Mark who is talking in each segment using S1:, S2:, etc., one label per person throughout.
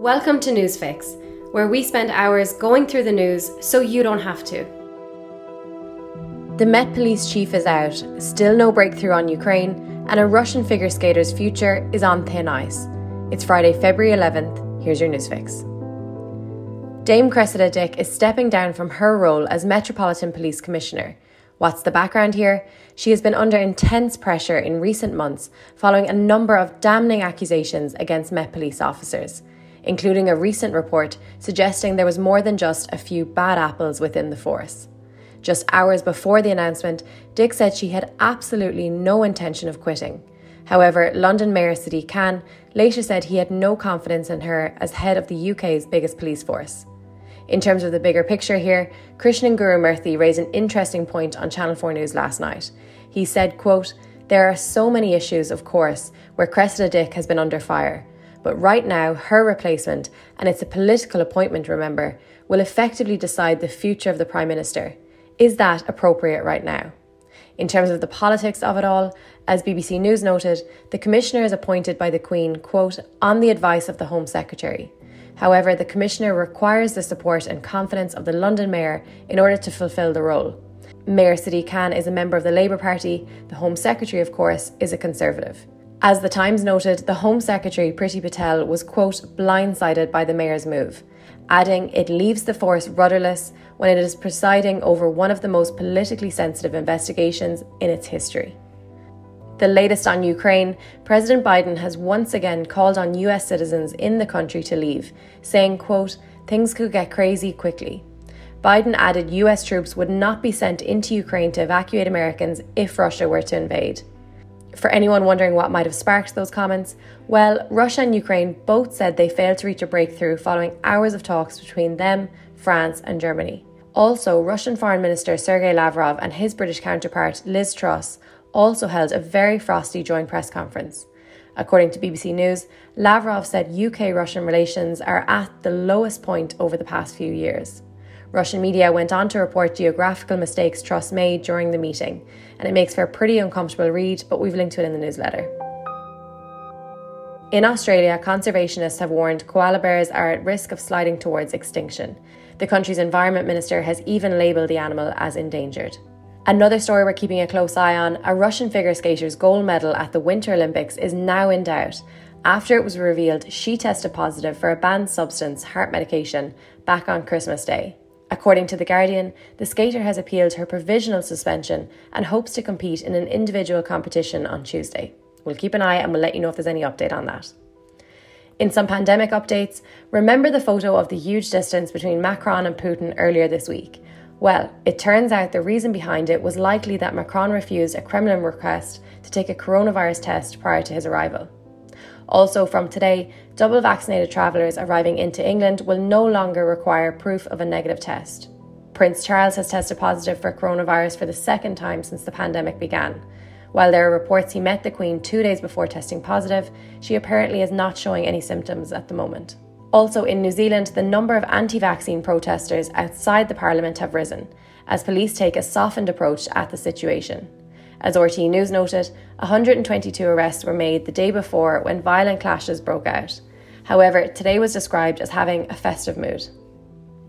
S1: Welcome to Newsfix, where we spend hours going through the news so you don't have to. The Met Police chief is out, still no breakthrough on Ukraine, and a Russian figure skater's future is on thin ice. It's Friday, February 11th. Here's your Newsfix. Dame Cressida Dick is stepping down from her role as Metropolitan Police Commissioner. What's the background here? She has been under intense pressure in recent months following a number of damning accusations against Met Police officers including a recent report suggesting there was more than just a few bad apples within the force. Just hours before the announcement, Dick said she had absolutely no intention of quitting. However, London Mayor Sadiq Khan later said he had no confidence in her as head of the UK's biggest police force. In terms of the bigger picture here, Krishnan Gurumurthy raised an interesting point on Channel 4 News last night. He said, quote, There are so many issues, of course, where Cressida Dick has been under fire, but right now, her replacement, and it's a political appointment, remember, will effectively decide the future of the Prime Minister. Is that appropriate right now? In terms of the politics of it all, as BBC News noted, the Commissioner is appointed by the Queen, quote, on the advice of the Home Secretary. However, the Commissioner requires the support and confidence of the London Mayor in order to fulfil the role. Mayor Sadiq Khan is a member of the Labour Party, the Home Secretary, of course, is a Conservative. As the Times noted, the Home Secretary Priti Patel was, quote, blindsided by the Mayor's move, adding it leaves the force rudderless when it is presiding over one of the most politically sensitive investigations in its history. The latest on Ukraine, President Biden has once again called on US citizens in the country to leave, saying, quote, things could get crazy quickly. Biden added US troops would not be sent into Ukraine to evacuate Americans if Russia were to invade. For anyone wondering what might have sparked those comments, well, Russia and Ukraine both said they failed to reach a breakthrough following hours of talks between them, France, and Germany. Also, Russian Foreign Minister Sergei Lavrov and his British counterpart Liz Truss also held a very frosty joint press conference. According to BBC News, Lavrov said UK Russian relations are at the lowest point over the past few years. Russian media went on to report geographical mistakes Truss made during the meeting, and it makes for a pretty uncomfortable read, but we've linked to it in the newsletter. In Australia, conservationists have warned koala bears are at risk of sliding towards extinction. The country's environment minister has even labelled the animal as endangered. Another story we're keeping a close eye on a Russian figure skater's gold medal at the Winter Olympics is now in doubt after it was revealed she tested positive for a banned substance, heart medication, back on Christmas Day. According to The Guardian, the skater has appealed her provisional suspension and hopes to compete in an individual competition on Tuesday. We'll keep an eye and we'll let you know if there's any update on that. In some pandemic updates, remember the photo of the huge distance between Macron and Putin earlier this week? Well, it turns out the reason behind it was likely that Macron refused a Kremlin request to take a coronavirus test prior to his arrival. Also, from today, double vaccinated travellers arriving into England will no longer require proof of a negative test. Prince Charles has tested positive for coronavirus for the second time since the pandemic began. While there are reports he met the Queen two days before testing positive, she apparently is not showing any symptoms at the moment. Also, in New Zealand, the number of anti vaccine protesters outside the parliament have risen, as police take a softened approach at the situation. As RT News noted, 122 arrests were made the day before when violent clashes broke out. However, today was described as having a festive mood.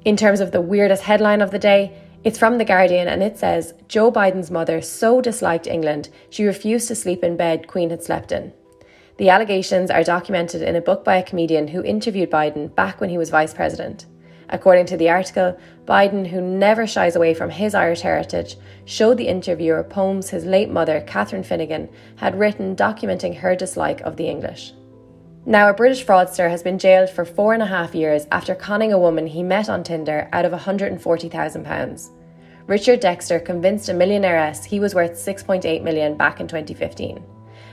S1: In terms of the weirdest headline of the day, it's from The Guardian and it says Joe Biden's mother so disliked England she refused to sleep in bed Queen had slept in. The allegations are documented in a book by a comedian who interviewed Biden back when he was vice president. According to the article, Biden, who never shies away from his Irish heritage, showed the interviewer poems his late mother, Catherine Finnegan, had written documenting her dislike of the English. Now, a British fraudster has been jailed for four and a half years after conning a woman he met on Tinder out of £140,000. Richard Dexter convinced a millionairess he was worth £6.8 million back in 2015.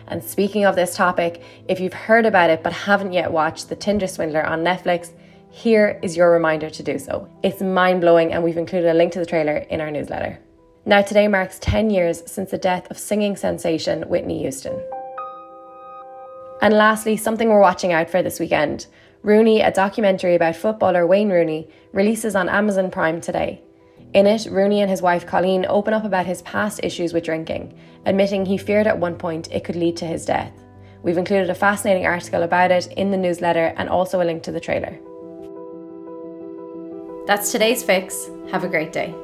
S1: And speaking of this topic, if you've heard about it but haven't yet watched The Tinder Swindler on Netflix, here is your reminder to do so. It's mind blowing, and we've included a link to the trailer in our newsletter. Now, today marks 10 years since the death of singing sensation Whitney Houston. And lastly, something we're watching out for this weekend. Rooney, a documentary about footballer Wayne Rooney, releases on Amazon Prime today. In it, Rooney and his wife Colleen open up about his past issues with drinking, admitting he feared at one point it could lead to his death. We've included a fascinating article about it in the newsletter and also a link to the trailer. That's today's fix. Have a great day.